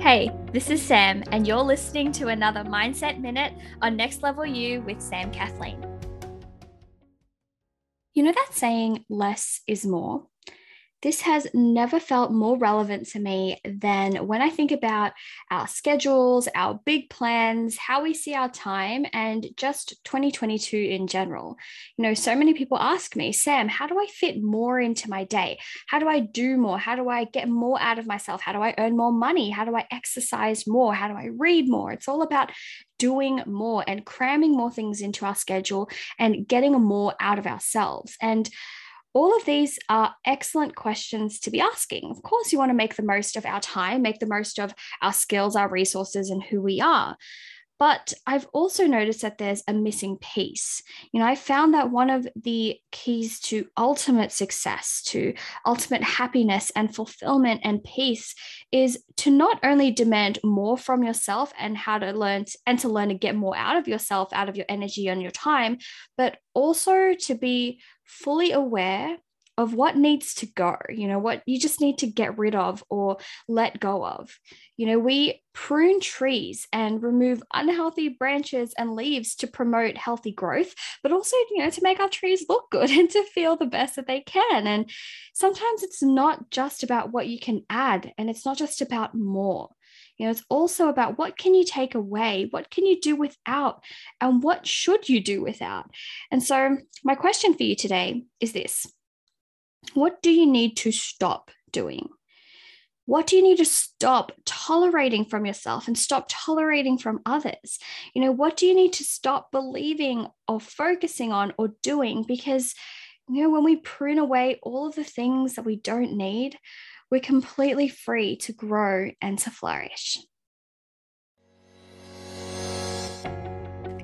Hey, this is Sam, and you're listening to another Mindset Minute on Next Level You with Sam Kathleen. You know that saying, less is more? This has never felt more relevant to me than when I think about our schedules, our big plans, how we see our time, and just 2022 in general. You know, so many people ask me, Sam, how do I fit more into my day? How do I do more? How do I get more out of myself? How do I earn more money? How do I exercise more? How do I read more? It's all about doing more and cramming more things into our schedule and getting more out of ourselves. And all of these are excellent questions to be asking. Of course, you want to make the most of our time, make the most of our skills, our resources, and who we are. But I've also noticed that there's a missing piece. You know, I found that one of the keys to ultimate success, to ultimate happiness and fulfillment and peace is to not only demand more from yourself and how to learn and to learn to get more out of yourself, out of your energy and your time, but also to be fully aware of what needs to go, you know, what you just need to get rid of or let go of. You know, we prune trees and remove unhealthy branches and leaves to promote healthy growth, but also, you know, to make our trees look good and to feel the best that they can. And sometimes it's not just about what you can add and it's not just about more. You know, it's also about what can you take away? What can you do without? And what should you do without? And so, my question for you today is this What do you need to stop doing? What do you need to stop tolerating from yourself and stop tolerating from others? You know, what do you need to stop believing or focusing on or doing? Because, you know, when we prune away all of the things that we don't need, we're completely free to grow and to flourish.